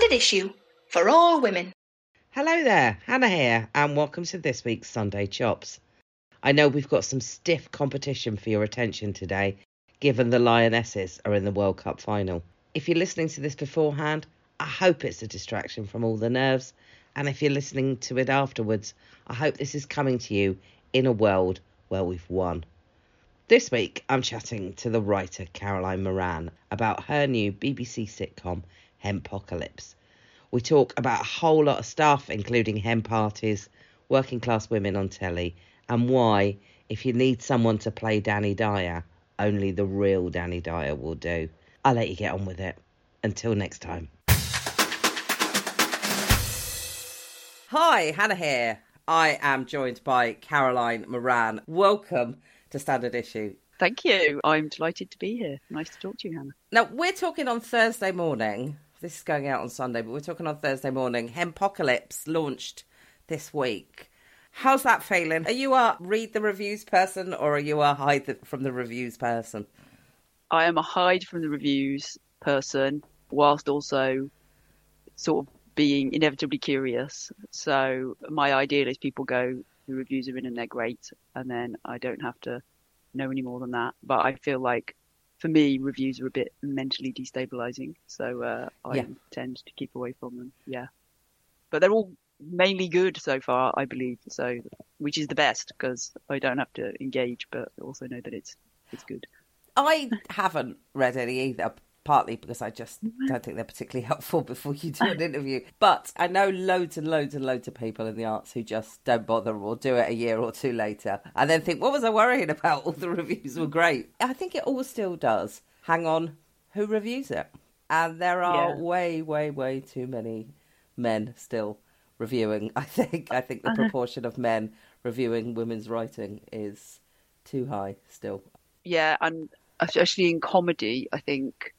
Standard issue for all women. Hello there, Hannah here, and welcome to this week's Sunday Chops. I know we've got some stiff competition for your attention today, given the Lionesses are in the World Cup final. If you're listening to this beforehand, I hope it's a distraction from all the nerves, and if you're listening to it afterwards, I hope this is coming to you in a world where we've won. This week, I'm chatting to the writer Caroline Moran about her new BBC sitcom, Henpocalypse. We talk about a whole lot of stuff, including hen parties, working class women on telly, and why, if you need someone to play Danny Dyer, only the real Danny Dyer will do. I'll let you get on with it. Until next time. Hi, Hannah here. I am joined by Caroline Moran. Welcome to Standard Issue. Thank you. I'm delighted to be here. Nice to talk to you, Hannah. Now, we're talking on Thursday morning. This is going out on Sunday, but we're talking on Thursday morning. Henpocalypse launched this week. How's that feeling? Are you a read the reviews person or are you a hide the, from the reviews person? I am a hide from the reviews person, whilst also sort of being inevitably curious. So my ideal is people go, the reviews are in and they're great, and then I don't have to know any more than that. But I feel like for me, reviews are a bit mentally destabilizing, so uh, I Yeah. tend to keep away from them. Yeah, but they're all mainly good so far, I believe. So, which is the best because I don't have to engage, but also know that it's it's good. I haven't read any either, partly because I just mm-hmm. don't think they're particularly helpful before you do an interview. But I know loads and loads and loads of people in the arts who just don't bother or do it a year or two later and then think, what was I worrying about? All the reviews were great. I think it all still does. Hang on, who reviews it? And there are Yeah. way, way, way too many men still reviewing. I think. I think the uh-huh. proportion of men reviewing women's writing is too high still. yeah, and especially in comedy, I think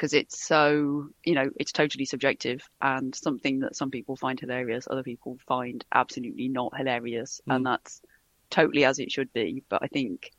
because it's so you know it's totally subjective and something that some people find hilarious, other people find absolutely not hilarious, and that's totally as it should be. But I think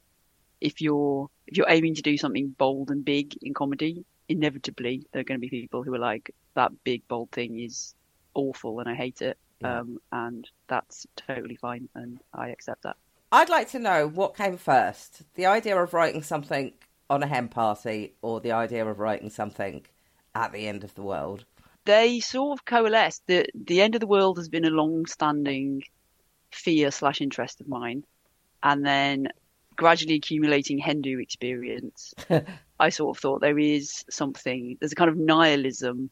if you're if you're aiming to do something bold and big in comedy, inevitably there are going to be people who are like that big bold thing is awful and I hate it, Yeah. um, and that's totally fine, and I accept that. I'd like to know what came first the idea of writing something on a hen party or the idea of writing something at the end of the world. they sort of coalesce. The the end of the world has been a long standing fear slash interest of mine. And then gradually accumulating hen do experience, I sort of thought there is something there's a kind of nihilism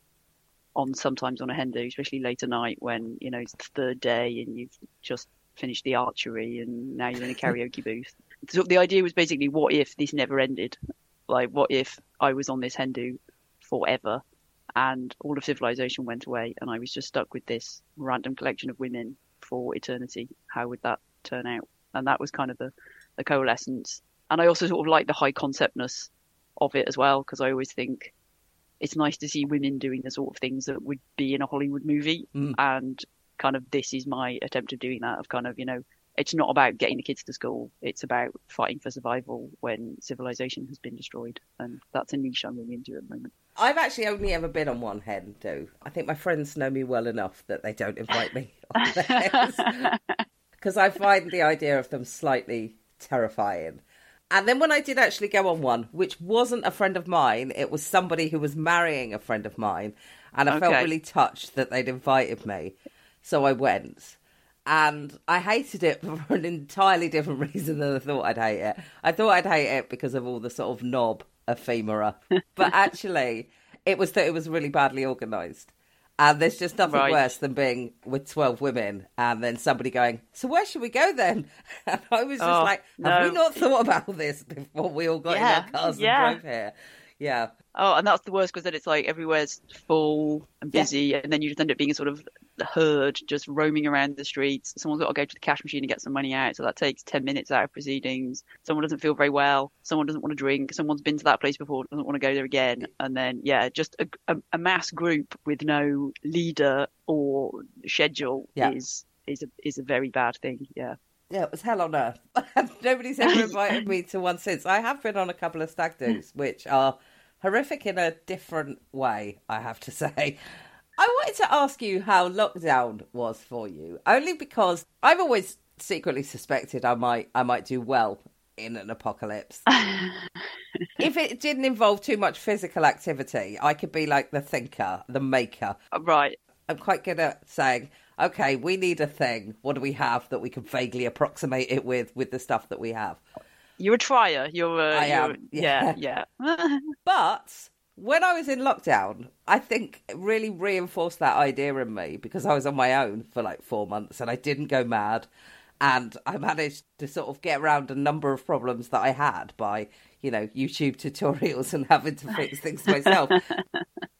on sometimes on a hen do, especially late at night when, you know, it's the third day and you've just finished the archery and now you're in a karaoke booth. So the idea was basically what if this never ended? Like what if I was on this hen do forever and all of civilization went away and I was just stuck with this random collection of women for eternity. How would that turn out? And that was kind of the, the coalescence. And I also sort of like the high conceptness of it as well, because I always think it's nice to see women doing the sort of things that would be in a Hollywood movie. Mm. And kind of this is my attempt of doing that, of kind of, you know, it's not about getting the kids to school. It's about fighting for survival when civilization has been destroyed. And that's a niche I'm really into at the moment. I've actually only ever been on one hen do. I think my friends know me well enough that they don't invite me on because I find the idea of them slightly terrifying. And then when I did actually go on one, which wasn't a friend of mine, it was somebody who was marrying a friend of mine, and I felt really touched that they'd invited me. So I went. And I hated it for an entirely different reason than I thought I'd hate it. I thought I'd hate it because of all the sort of knob ephemera. But actually, it was that it was really badly organised. And there's just nothing Right. worse than being with 12 women and then somebody going, So where should we go then? And I was just Oh, like, Have we not thought about this before we all got in our cars yeah. and drove here? Yeah. Oh, and that's the worst because then it's like everywhere's full and Yeah. busy, and then you just end up being a sort of herd just roaming around the streets. Someone's got to go to the cash machine and get some money out, so that takes 10 minutes out of proceedings. Someone doesn't feel very well. Someone doesn't want to drink. Someone's been to that place before, doesn't want to go there again. And then, yeah, just a, a, a mass group with no leader or schedule Yeah. is is a, is a very bad thing. Yeah. Yeah, it was hell on earth. Nobody's ever invited me to one since. I have been on a couple of stag do's, hmm. which are horrific in a different way, I have to say. I wanted to ask you how lockdown was for you, only because I've always secretly suspected I might I might do well in an apocalypse. if it didn't involve too much physical activity, I could be like the thinker, the maker. Right. I'm quite good at saying, okay, we need a thing. What do we have that we can vaguely approximate it with, with the stuff that we have? You're a trier. You're. A, I you're, am. Yeah, yeah. but when I was in lockdown, I think it really reinforced that idea in me because I was on my own for like four months and I didn't go mad. And I managed to sort of get around a number of problems that I had by, you know, YouTube tutorials and having to fix things myself.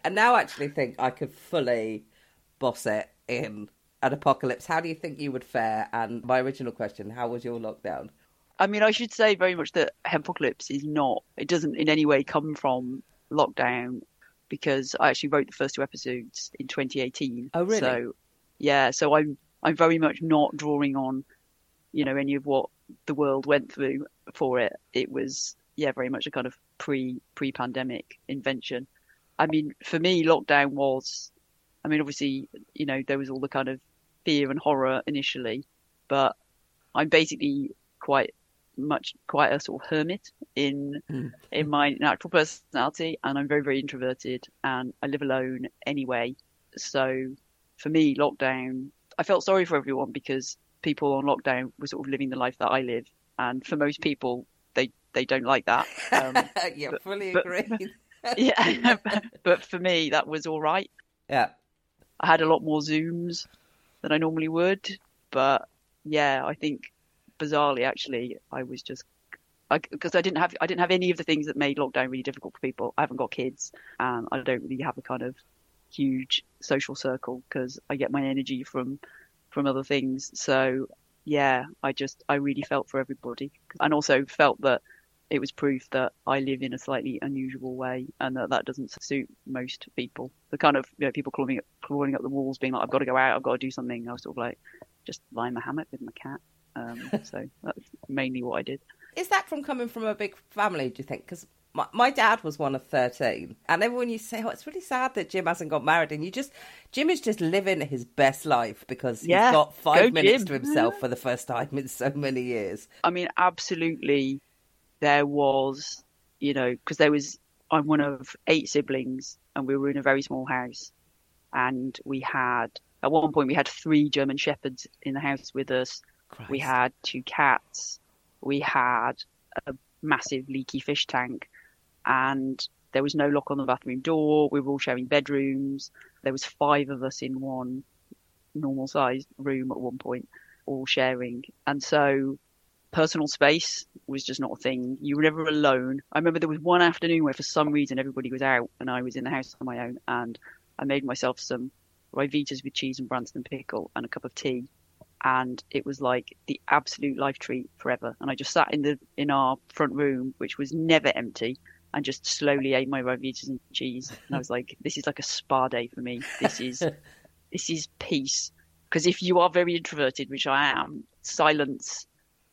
and now I actually think I could fully boss it in an apocalypse. How do you think you would fare? And my original question, how was your lockdown? I mean, I should say very much that Apocalypse is not, it doesn't in any way come from lockdown because I actually wrote the first two episodes in 2018. Oh, really? So, yeah, so I'm, I'm very much not drawing on, you know, any of what the world went through for it. It was, yeah, very much a kind of pre, pre pandemic invention. I mean, for me, lockdown was, I mean, obviously, you know, there was all the kind of fear and horror initially, but I'm basically quite much quite a sort of hermit in Mm. in my natural personality and I'm very very introverted and I live alone anyway so for me lockdown I felt sorry for everyone because people on lockdown were sort of living the life that I live and for most people they they don't like that um, yeah, but- fully but- agree. yeah but for me that was all right yeah. I had a lot more zooms than I normally would but yeah I think bizarrely actually I was just because I, didn't have I didn't have any of the things that made lockdown really difficult for people. I haven't got kids, and I don't really have a kind of huge social circle because I get my energy from from other things. So yeah, I just I really felt for everybody, and also felt that it was proof that I live in a slightly unusual way, and that that doesn't suit most people. The kind of you know people crawling up, crawling up the walls, being like, "I've got to go out, I've got to do something." I was sort of like, just lie in my hammock with my cat. Um, so that's mainly what I did. Is that from coming from a big family, do you think? Because my, my dad was one of 13. And everyone you say, oh, it's really sad that Jim hasn't got married. And you just, Jim is just living his best life because he's got five go minutes Jim. to himself for the first time in so many years. I mean, absolutely, there was, you know, because there was, I'm one of eight siblings, and we were in a very small house, and we had, at one point, we had three German shepherds in the house with us. We had two cats. We had a massive leaky fish tank, and there was no lock on the bathroom door. We were all sharing bedrooms. There was five of us in one normal sized room at one point, all sharing. And so personal space was just not a thing. You were never alone. I remember there was one afternoon where for some reason everybody was out and I was in the house on my own and I made myself some Ryvitas with cheese and Branston pickle and a cup of tea. And it was like the absolute life treat forever. And I just sat in the in our front room, which was never empty, and just slowly ate my Ryvitas and cheese. And I was like, this is like a spa day for me. This is this is peace. Because if you are very introverted, which I am, silence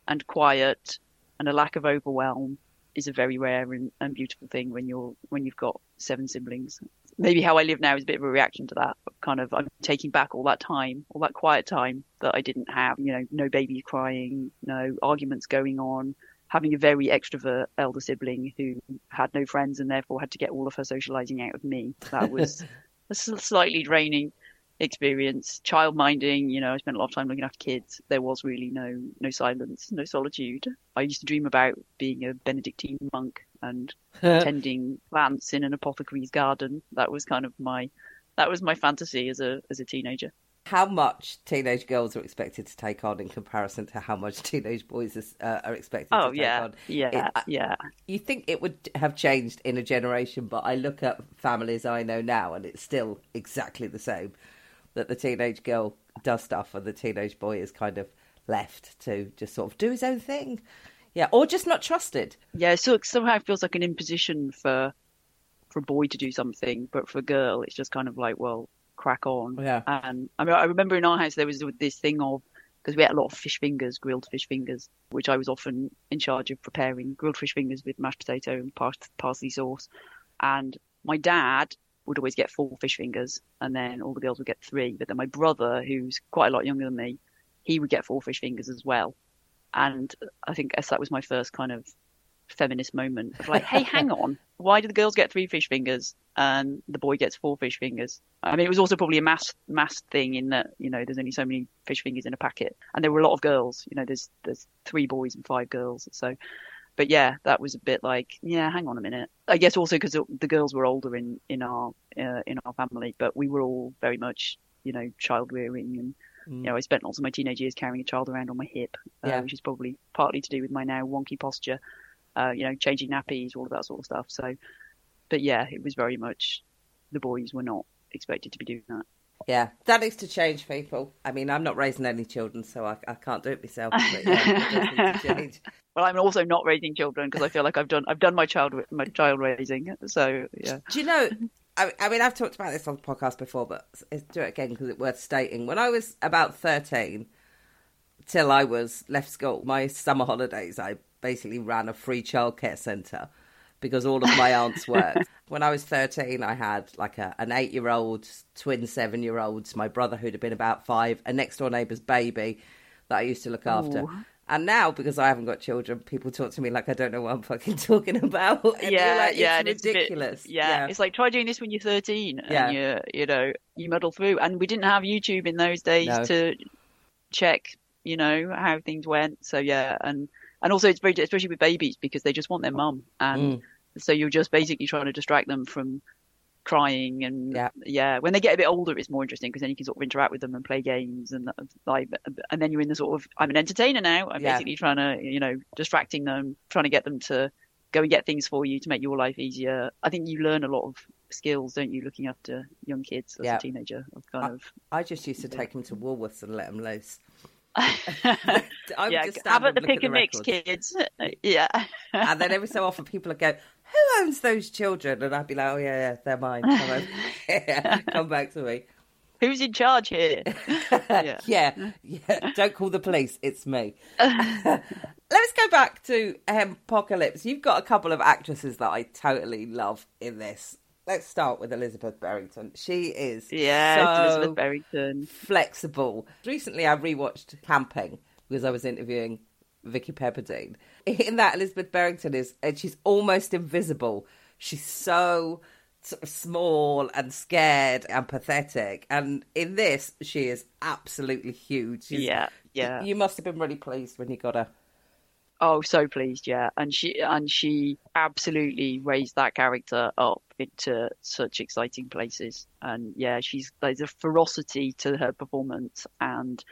and quiet and a lack of overwhelm is a very rare and, and beautiful thing when you're when you've got seven siblings. Maybe how I live now is a bit of a reaction to that. Kind of, I'm taking back all that time, all that quiet time that I didn't have. You know, no babies crying, no arguments going on. Having a very extrovert elder sibling who had no friends and therefore had to get all of her socializing out of me. That was a slightly draining experience. Child minding, you know, I spent a lot of time looking after kids. There was really no no silence, no solitude. I used to dream about being a Benedictine monk and tending plants in an apothecary's garden. That was kind of my that was my fantasy as a as a teenager. How much teenage girls are expected to take on in comparison to how much teenage boys is, uh, are expected Oh to take yeah, on? yeah, It- yeah. you think it would have changed in a generation, but I look at families I know now and it's still exactly the same. That the teenage girl does stuff and the teenage boy is kind of left to just sort of do his own thing. Yeah, or just not trusted. Yeah, so it somehow feels like an imposition for for a boy to do something, but for a girl, it's just kind of like, well, crack on. Yeah. And I, mean, I remember in our house there was this thing of because we had a lot of fish fingers, grilled fish fingers, which I was often in charge of preparing grilled fish fingers with mashed potato and pars- parsley sauce. And my dad would always get four fish fingers, and then all the girls would get three. But then my brother, who's quite a lot younger than me, he would get four fish fingers as well. And I think that was my first kind of feminist moment of like, hey, hang on, why do the girls get three fish fingers and the boy gets four fish fingers? I mean, it was also probably a mass mass thing in that you know there's only so many fish fingers in a packet, and there were a lot of girls. You know, there's there's three boys and five girls, so but yeah, that was a bit like, yeah, hang on a minute. I guess also because the girls were older in in our uh, in our family, but we were all very much, you know, child rearing, and mm. you know, I spent lots of my teenage years carrying a child around on my hip, uh, yeah. which is probably partly to do with my now wonky posture, uh, you know, changing nappies, all of that sort of stuff. So, but yeah, it was very much the boys were not expected to be doing that. Yeah, that needs to change, people. I mean, I'm not raising any children, so I, I can't do it myself. But yeah, it well, I'm also not raising children because I feel like I've done I've done my child my child raising. So yeah. Do you know? I, I mean, I've talked about this on the podcast before, but do it again because it's worth stating. When I was about 13, till I was left school, my summer holidays, I basically ran a free childcare centre because all of my aunts worked. when I was 13, I had like a, an eight year old, twin seven year olds, my brother who'd have been about five, a next door neighbour's baby that I used to look after. Ooh. And now, because I haven't got children, people talk to me like I don't know what I'm fucking talking about. And yeah, like, yeah, it's ridiculous. Bit, yeah. yeah. it's like try doing this when you're 13, and yeah. you you know you muddle through. And we didn't have YouTube in those days no. to check, you know, how things went. So yeah, and and also it's very especially with babies because they just want their mum, and mm. so you're just basically trying to distract them from crying and yeah. yeah when they get a bit older it's more interesting because then you can sort of interact with them and play games and uh, like and then you're in the sort of i'm an entertainer now i'm yeah. basically trying to you know distracting them trying to get them to go and get things for you to make your life easier i think you learn a lot of skills don't you looking after young kids as yeah. a teenager of kind I, of i just used to take them to woolworths and let them loose yeah, have at the pick and mix, kids. yeah. and then every so often people would go, "Who owns those children?" And I'd be like, "Oh yeah, yeah they're mine. Come, yeah, come back to me." Who's in charge here? yeah. yeah, yeah. Don't call the police. It's me. Let's go back to um, Apocalypse. You've got a couple of actresses that I totally love in this let's start with Elizabeth Berrington. She is yeah, so Elizabeth Berrington, flexible. Recently, I rewatched Camping because I was interviewing Vicky Pepperdine. In that, Elizabeth Berrington is, and she's almost invisible. She's so sort of small and scared and pathetic. And in this, she is absolutely huge. She's, yeah, yeah. You must have been really pleased when you got her. Oh, so pleased, yeah. And she and she absolutely raised that character up into such exciting places. And yeah, she's there's a ferocity to her performance, and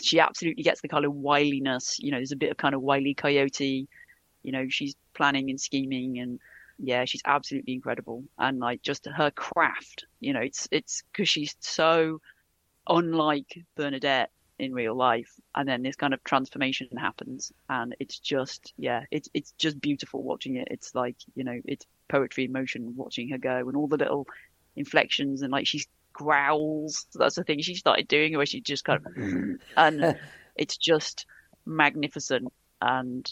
she absolutely gets the kind of wiliness. You know, there's a bit of kind of wily coyote. You know, she's planning and scheming, and yeah, she's absolutely incredible. And like just her craft, you know, it's it's because she's so unlike Bernadette in real life and then this kind of transformation happens and it's just yeah it's it's just beautiful watching it it's like you know it's poetry in motion watching her go and all the little inflections and like she growls. That's the thing she started doing where she just kind of and it's just magnificent. And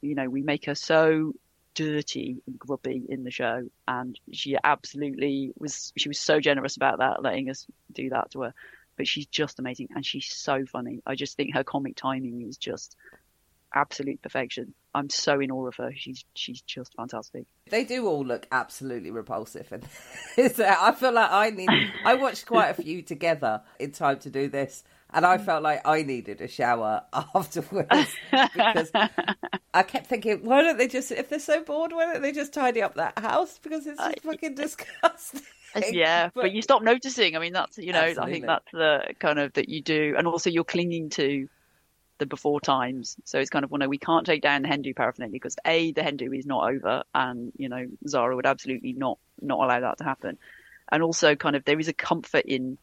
you know we make her so dirty and grubby in the show. And she absolutely was she was so generous about that letting us do that to her. But she's just amazing and she's so funny. I just think her comic timing is just absolute perfection. I'm so in awe of her. She's she's just fantastic. They do all look absolutely repulsive, and I feel like I need. I watched quite a few together in time to do this, and I felt like I needed a shower afterwards because I kept thinking, why don't they just, if they're so bored, why don't they just tidy up that house because it's just fucking disgusting. yeah, but, but, you stop noticing. I mean, that's you know, absolutely. I think that's the kind of that you do, and also you're clinging to the before times. So it's kind of, well, no, we can't take down the hen do paraphernalia because a the hen do is not over, and you know, Zara would absolutely not not allow that to happen, and also kind of there is a comfort in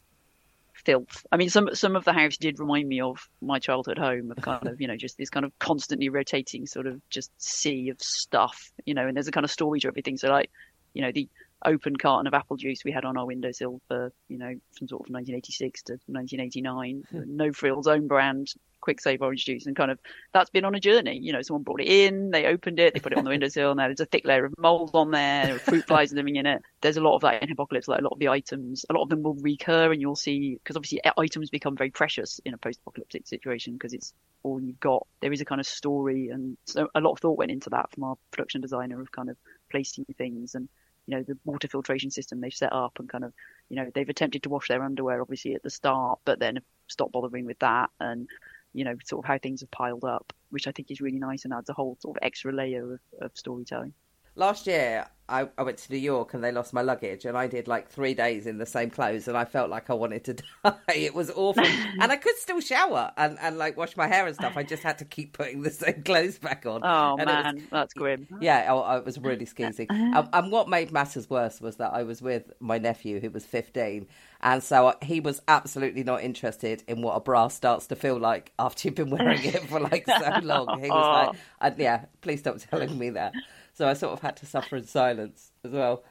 filth. I mean, some some of the house did remind me of my childhood home, of kind of you know just this kind of constantly rotating sort of just sea of stuff, you know, and there's a kind of story to everything. So like, you know, the open carton of apple juice we had on our windowsill for you know from sort of 1986 to 1989. Hmm. no frills own brand quick save orange juice and kind of that's been on a journey. You know, someone brought it in, they opened it, they put it on the windowsill, and there's a thick layer of mold on there, there fruit flies living in it. There's a lot of that in Apocalypse, like a lot of the items, a lot of them will recur, and you'll see because obviously eh, items become very precious in a post-apocalyptic situation because it's all you've got. There is a kind of story, and so a lot of thought went into that from our production designer of kind of placing things and you know the water filtration system they've set up and kind of you know they've attempted to wash their underwear obviously at the start but then stopped bothering with that and you know sort of how things have piled up which i think is really nice and adds a whole sort of extra layer of, of storytelling last year I, I, went to New York and they lost my luggage and I did like three days in the same clothes and I felt like I wanted to die. It was awful. and I could still shower and, and like wash my hair and stuff. I just had to keep putting the same clothes back on. Oh and man, was, that's grim. Yeah, oh, oh, it was really skeezy. and, and what made matters worse was that I was with my nephew who was 15 and so he was absolutely not interested in what a bra starts to feel like after you've been wearing it for like so long. He was like, yeah, please stop telling me that. So I sort of had to suffer in silence as well.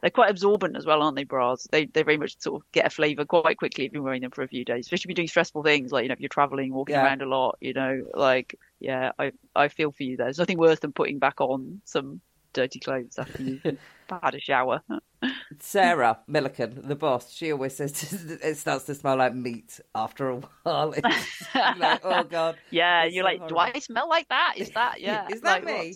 They're quite absorbent as well, aren't they, bras? They they very much sort of get a flavour quite quickly if you're wearing them for a few days, especially if you're doing stressful things like you know if you're travelling, walking yeah. around a lot. You know, like yeah, I I feel for you there. There's nothing worse than putting back on some dirty clothes after you've had a shower. Sarah Millican, the boss, she always says it starts to smell like meat after a while. Like, oh god. Yeah, you're so like, horrible. do I smell like that? Is that yeah? Is that like, me?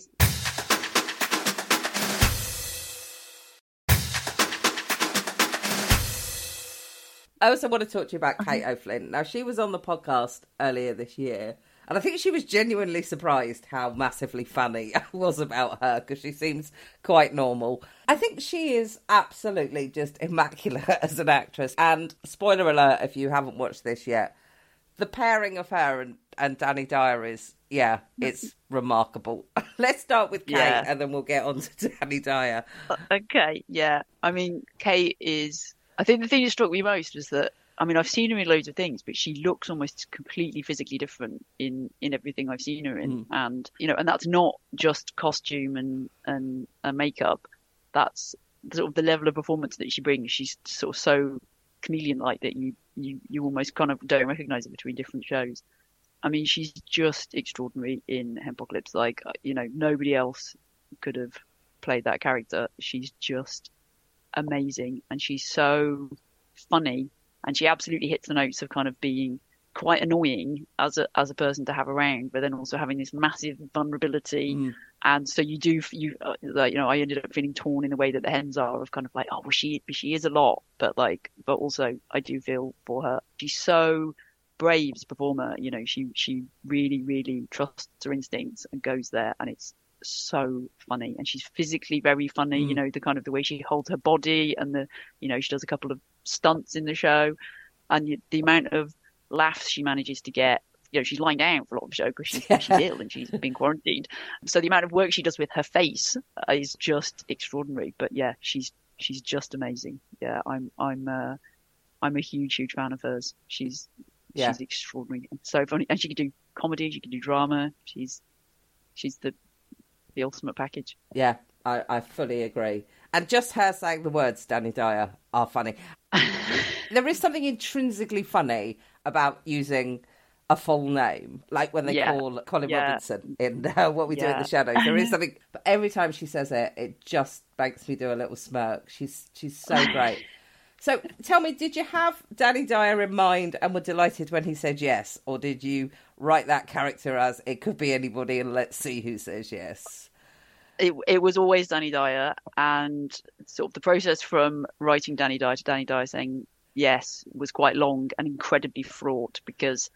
I also want to talk to you about Kate uh-huh. O'Flynn. Now, she was on the podcast earlier this year, and I think she was genuinely surprised how massively funny I was about her because she seems quite normal. I think she is absolutely just immaculate as an actress. And spoiler alert if you haven't watched this yet, the pairing of her and, and Danny Dyer is, yeah, it's remarkable. Let's start with Kate yeah. and then we'll get on to Danny Dyer. Uh, okay, yeah. I mean, Kate is I think the thing that struck me most was that I mean I've seen her in loads of things, but she looks almost completely physically different in in everything I've seen her in, mm. and you know, and that's not just costume and and, and makeup. That's sort of the level of performance that she brings. She's sort of so chameleon like that you you you almost kind of don't recognize it between different shows. I mean, she's just extraordinary in Apocalypse. Like, you know, nobody else could have played that character. She's just amazing and she's so funny and she absolutely hits the notes of kind of being quite annoying as a as a person to have around, but then also having this massive vulnerability. Mm. And so you do you uh, like you know I ended up feeling torn in the way that the hens are of kind of like oh well she she is a lot, but like but also I do feel for her. She's so brave as a performer. You know she she really really trusts her instincts and goes there, and it's so funny and she's physically very funny mm. you know the kind of the way she holds her body and the you know she does a couple of stunts in the show and the amount of laughs she manages to get you know she's lying down for a lot of the show because she's, she's ill and she's been quarantined so the amount of work she does with her face is just extraordinary but yeah she's she's just amazing yeah i'm i'm uh, i'm a huge huge fan of hers she's yeah. she's extraordinary and so funny and she can do comedy she can do drama she's she's the the ultimate package. Yeah, I, I fully agree. And just her saying the words Danny Dyer are funny. there is something intrinsically funny about using a full name, like when they yeah. call Colin yeah. Robinson in uh, What We Do in the Shadows. There is something, but every time she says it, it just makes me do a little smirk. She's she's so great. so tell me, did you have Danny Dyer in mind and were delighted when he said yes, or did you write that character as it could be anybody and let's see who says yes? It, it was always Danny Dyer, and sort of the process from writing Danny Dyer to Danny Dyer saying yes was quite long and incredibly fraught because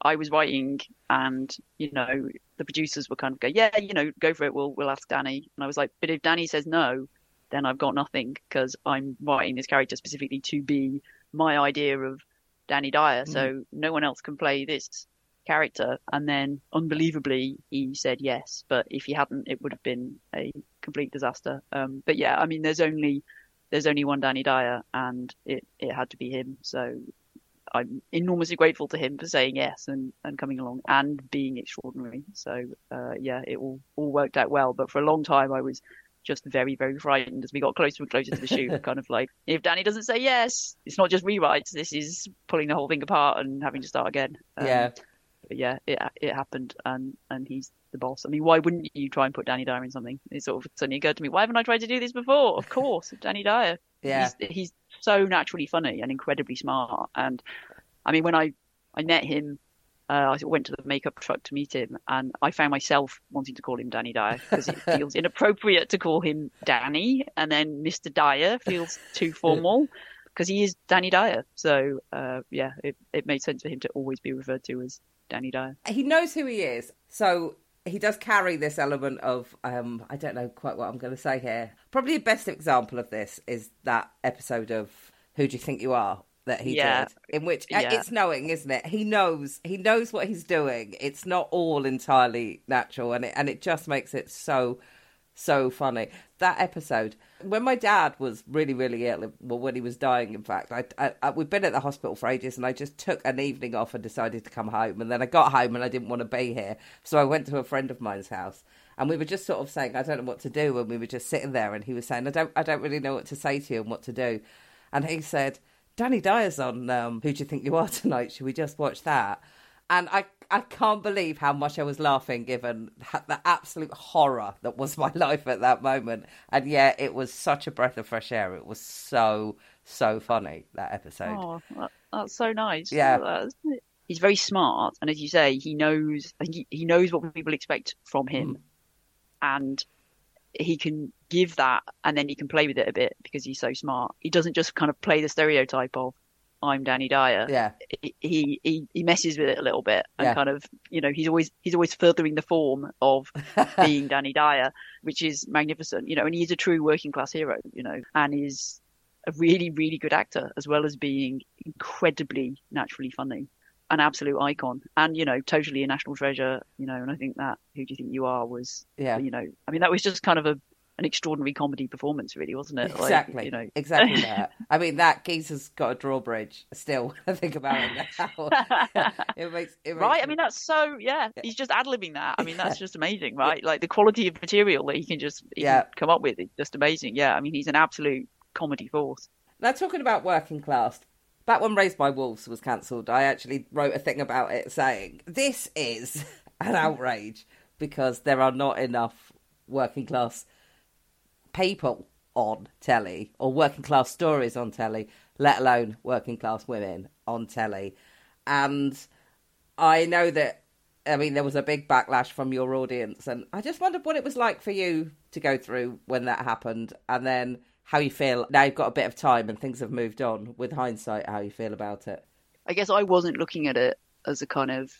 I was writing, and you know the producers were kind of go, yeah, you know, go for it. We'll we'll ask Danny, and I was like, but if Danny says no, then I've got nothing because I'm writing this character specifically to be my idea of Danny Dyer, mm. so no one else can play this character. And then, unbelievably, he said yes. But if he hadn't, it would have been a complete disaster. Um, but yeah, I mean, there's only there's only one Danny Dyer, and it it had to be him. So I'm enormously grateful to him for saying yes and, and coming along and being extraordinary. So uh, yeah, it all all worked out well. But for a long time, I was just very, very frightened as we got closer and closer to the shoot. kind of like, if Danny doesn't say yes, it's not just rewrites. This is pulling the whole thing apart and having to start again. Um, yeah but yeah, it it happened, and and he's the boss. I mean, why wouldn't you try and put Danny Dyer in something? It sort of suddenly occurred to me, why haven't I tried to do this before? Of course, Danny Dyer. Yeah. He's, he's so naturally funny and incredibly smart. And I mean, when I I met him, uh, I went to the makeup truck to meet him, and I found myself wanting to call him Danny Dyer because it feels inappropriate to call him Danny, and then Mr. Dyer feels too formal because he is Danny Dyer. So uh, yeah, it, it made sense for him to always be referred to as Danny Dyer. He knows who he is, so he does carry this element of um, I don't know quite what I'm going to say here. Probably the best example of this is that episode of Who Do You Think You Are that he Yeah. did, in which uh, Yeah. it's knowing, isn't it? He knows he knows what he's doing. It's not all entirely natural, and it and it just makes it so so funny. That episode when my dad was really really ill, well when he was dying, in fact, I, I, I we'd been at the hospital for ages, and I just took an evening off and decided to come home, and then I got home and I didn't want to be here, so I went to a friend of mine's house. And we were just sort of saying, I don't know what to do. And we were just sitting there, and he was saying, I don't, I don't really know what to say to you and what to do. And he said, Danny Dyer's on um, Who Do You Think You Are Tonight? Should we just watch that? And I, I can't believe how much I was laughing given the absolute horror that was my life at that moment. And yeah, it was such a breath of fresh air. It was so, so funny, that episode. Oh, that, that's so nice. Yeah. He's very smart, and as you say, he knows. I think he, he knows what people expect from him, Mm. and he can give that, and then he can play with it a bit because he's so smart. He doesn't just kind of play the stereotype of "I'm Danny Dyer." Yeah, He he he messes with it a little bit, and Yeah. kind of you know he's always he's always furthering the form of being Danny Dyer, which is magnificent, you know, and he's a true working class hero, you know, and is a really, really good actor as well as being incredibly naturally funny, an absolute icon, and you know, totally a national treasure, you know, and I think that Who Do You Think You Are was, yeah. you know, I mean, that was just kind of a an extraordinary comedy performance, really, wasn't it? Like, Exactly. you know, Exactly that. I mean, that geezer's got a drawbridge still. when I think about it now. it makes it makes Right, I mean that's so yeah. He's just ad libbing that. I mean that's just amazing, right? Like the quality of material that he can just he Yeah. can come up with is just amazing. Yeah, I mean he's an absolute comedy force. Now, talking about working class, back when Raised by Wolves was cancelled, I actually wrote a thing about it saying, This is an outrage because there are not enough working class people on telly or working class stories on telly, let alone working class women on telly. And I know that, I mean, there was a big backlash from your audience, and I just wondered what it was like for you to go through when that happened, and then how you feel now you've got a bit of time and things have moved on with hindsight, how you feel about it. I guess I wasn't looking at it as a kind of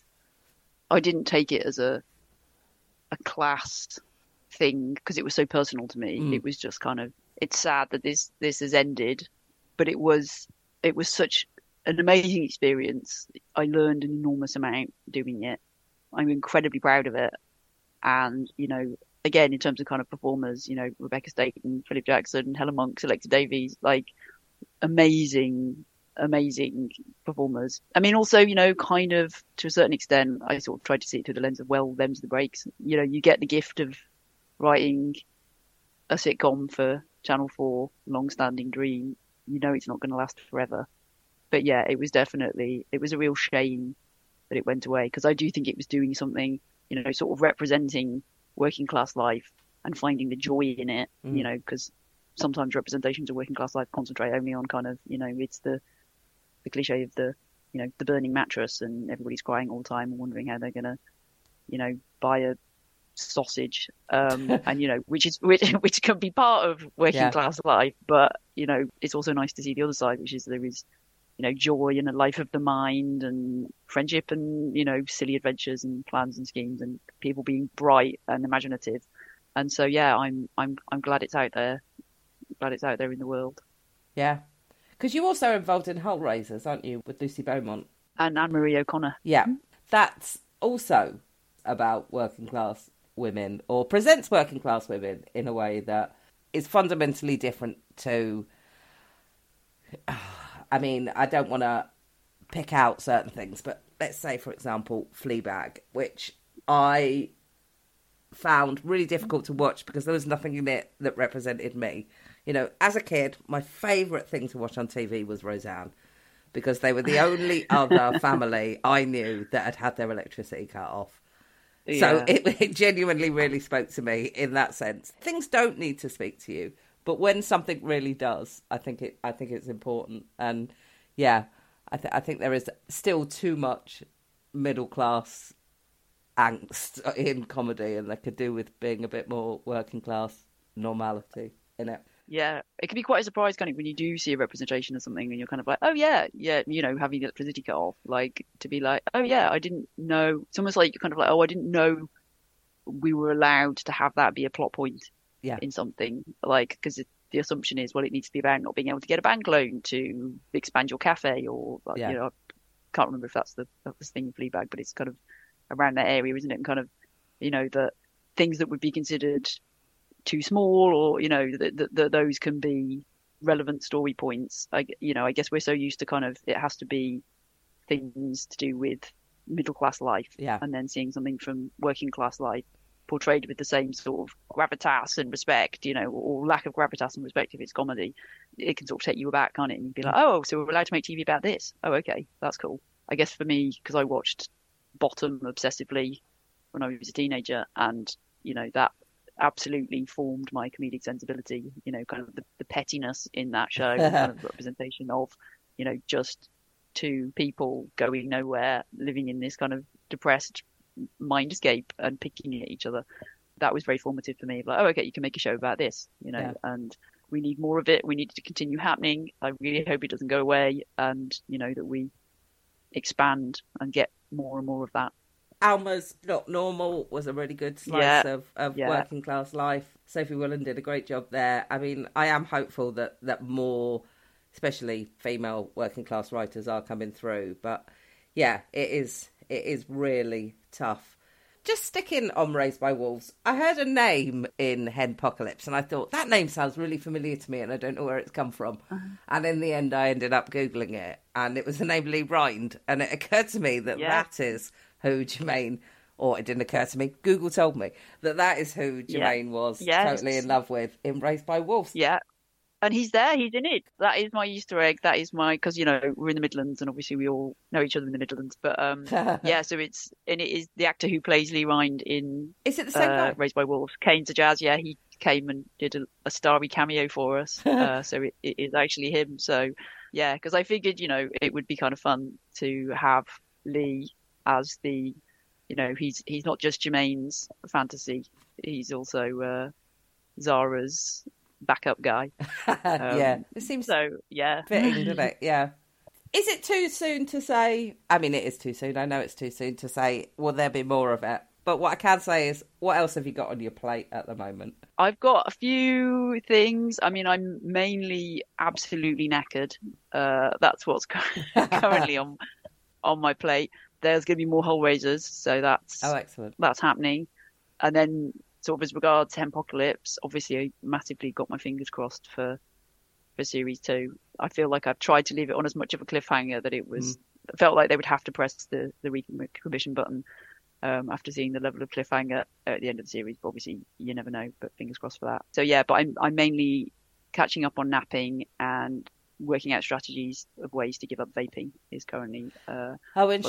I didn't take it as a a class thing because it was so personal to me. Mm. It was just kind of it's sad that this this has ended, but it was it was such an amazing experience. I learned an enormous amount doing it. I'm incredibly proud of it. And, you know, again, in terms of kind of performers, you know, Rebekah Staton, Philip Jackson, Helen Monks, Alexa Davies, like amazing, amazing performers. I mean, also, you know, kind of to a certain extent, I sort of tried to see it through the lens of, well, them's the breaks. You know, you get the gift of writing a sitcom for Channel 4, long-standing dream. You know it's not going to last forever. But yeah, it was definitely, it was a real shame that it went away because I do think it was doing something, you know, sort of representing working class life and finding the joy in it, Mm. you know, because sometimes representations of working class life concentrate only on kind of, you know, it's the, the cliche of the, you know, the burning mattress and everybody's crying all the time and wondering how they're going to, you know, buy a sausage, um, and you know, which is which, which can be part of working Yeah. class life, but you know, it's also nice to see the other side, which is there is, you know, joy and a life of the mind and friendship and you know, silly adventures and plans and schemes and people being bright and imaginative, and so yeah, I'm I'm I'm glad it's out there, glad it's out there in the world. Yeah. Because you're also involved in Hullraisers, aren't you, with Lucy Beaumont? And Anne Marie O'Connor. Yeah. That's also about working class women, or presents working class women in a way that is fundamentally different to. I mean, I don't want to pick out certain things, but let's say, for example, Fleabag, which I found really difficult to watch because there was nothing in it that represented me. You know, as a kid, my favourite thing to watch on TV was Roseanne because they were the only other family I knew that had had their electricity cut off. So it, it genuinely really spoke to me in that sense. Things don't need to speak to you, but when something really does, I think it. I think it's important. And yeah, I, th- I think there is still too much middle class angst in comedy, and that could do with being a bit more working class normality in it. Yeah, it can be quite a surprise, kind of, when you do see a representation of something and you're kind of like, oh yeah, yeah, you know, having the electricity cut off, like to be like, oh yeah, I didn't know. It's almost like you're kind of like, oh, I didn't know we were allowed to have that be a plot point Yeah. in something, like because the assumption is, well, it needs to be about not being able to get a bank loan to expand your cafe, or like, Yeah. you know, I can't remember if that's the the thing in Fleabag, but it's kind of around that area, isn't it? And kind of, you know, that things that would be considered too small or you know that that that those can be relevant story points. I, you know i guess we're so used to kind of it has to be things to do with middle class life Yeah. and then seeing something from working class life portrayed with the same sort of gravitas and respect you know or lack of gravitas and respect if it's comedy. It can sort of take you aback can't it? And you'd be like mm. oh so we're allowed to make tv about this? Oh okay that's cool. I guess for me because i watched bottom obsessively when i was a teenager and you know that absolutely formed my comedic sensibility. You know, kind of the, the pettiness in that show, kind of representation of, you know, just two people going nowhere, living in this kind of depressed mindscape and picking at each other. That was very formative for me. Like, oh, okay, you can make a show about this, you know, Yeah. and we need more of it. We need it to continue happening. I really hope it doesn't go away, and you know that we expand and get more and more of that. Alma's Not Normal was a really good slice Yeah, of, of yeah. working class life. Sophie Willan did a great job there. I mean, I am hopeful that, that more, especially female working class writers, are coming through. But yeah, it is it is really tough. Just sticking on Raised by Wolves, I heard a name in Henpocalypse and I thought that name sounds really familiar to me and I don't know where it's come from. Uh-huh. And in the end, I ended up Googling it and it was the name Lee Rind. And it occurred to me that Yeah. that is who Germaine, or it didn't occur to me, Google told me that that is who Yeah. Germaine was Yes. totally in love with in Raised by Wolves. Yeah. And he's there, he's in it. That is my Easter egg. That is my, because, you know, we're in the Midlands and obviously we all know each other in the Midlands. But um, yeah, so it's, and it is the actor who plays Lee Rind in Is it the same uh, guy? Raised by Wolves. Kane to Jazz, yeah, he came and did a, a starry cameo for us. Uh, so it, it is actually him. So yeah, because I figured, you know, it would be kind of fun to have Lee as the, you know, he's he's not just Germaine's fantasy. He's also uh, Zara's backup guy. yeah, it seems So yeah, fitting, doesn't it? Yeah. Is it too soon to say? I mean, it is too soon. I know it's too soon to say. Will there be more of it? But what I can say is, what else have you got on your plate at the moment? I've got a few things. I mean, I'm mainly absolutely knackered. Uh, that's what's currently on on my plate. There's going to be more Hullraisers, so that's Oh, excellent. that's happening. And then, sort of as regards Apocalypse, obviously, I massively got my fingers crossed for for series two. I feel like I've tried to leave it on as much of a cliffhanger that it was felt like they would have to press the the recommission button um, after seeing the level of cliffhanger at the end of the series. But obviously, you never know. But fingers crossed for that. So yeah, but I'm I'm mainly catching up on napping and working out strategies of ways to give up vaping is currently uh,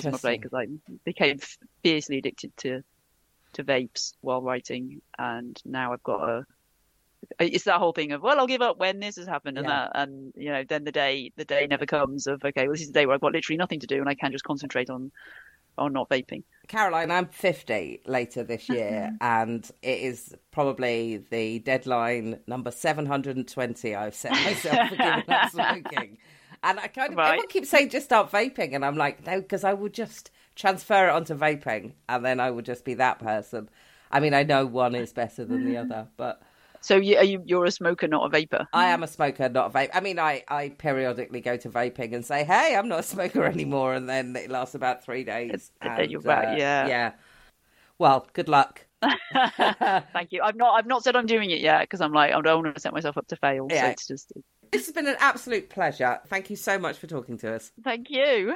plate interesting. because I became fiercely addicted to to vapes while writing, and now I've got a. It's that whole thing of well, I'll give up when this has happened, and Yeah. that, and you know, then the day the day never comes of okay, well, this is the day where I've got literally nothing to do, and I can just concentrate on on not vaping. Caroline, I'm 50 later this year, mm-hmm. and it is probably the deadline number 720 I've set myself for giving up smoking. And I kind of, Right. everyone keeps saying just start vaping, and I'm like, no, because I would just transfer it onto vaping, and then I would just be that person. I mean, I know one is better than the mm-hmm. other, but So you, are you you're a smoker, not a vapor? I am a smoker, not a vape. I mean, I, I periodically go to vaping and say, hey, I'm not a smoker anymore, and then it lasts about three days. And you're back, uh, yeah. Yeah. Well, good luck. Thank you. I've not I've not said I'm doing it yet because I'm like I don't want to set myself up to fail. So Yeah. it's just This has been an absolute pleasure. Thank you so much for talking to us. thank you.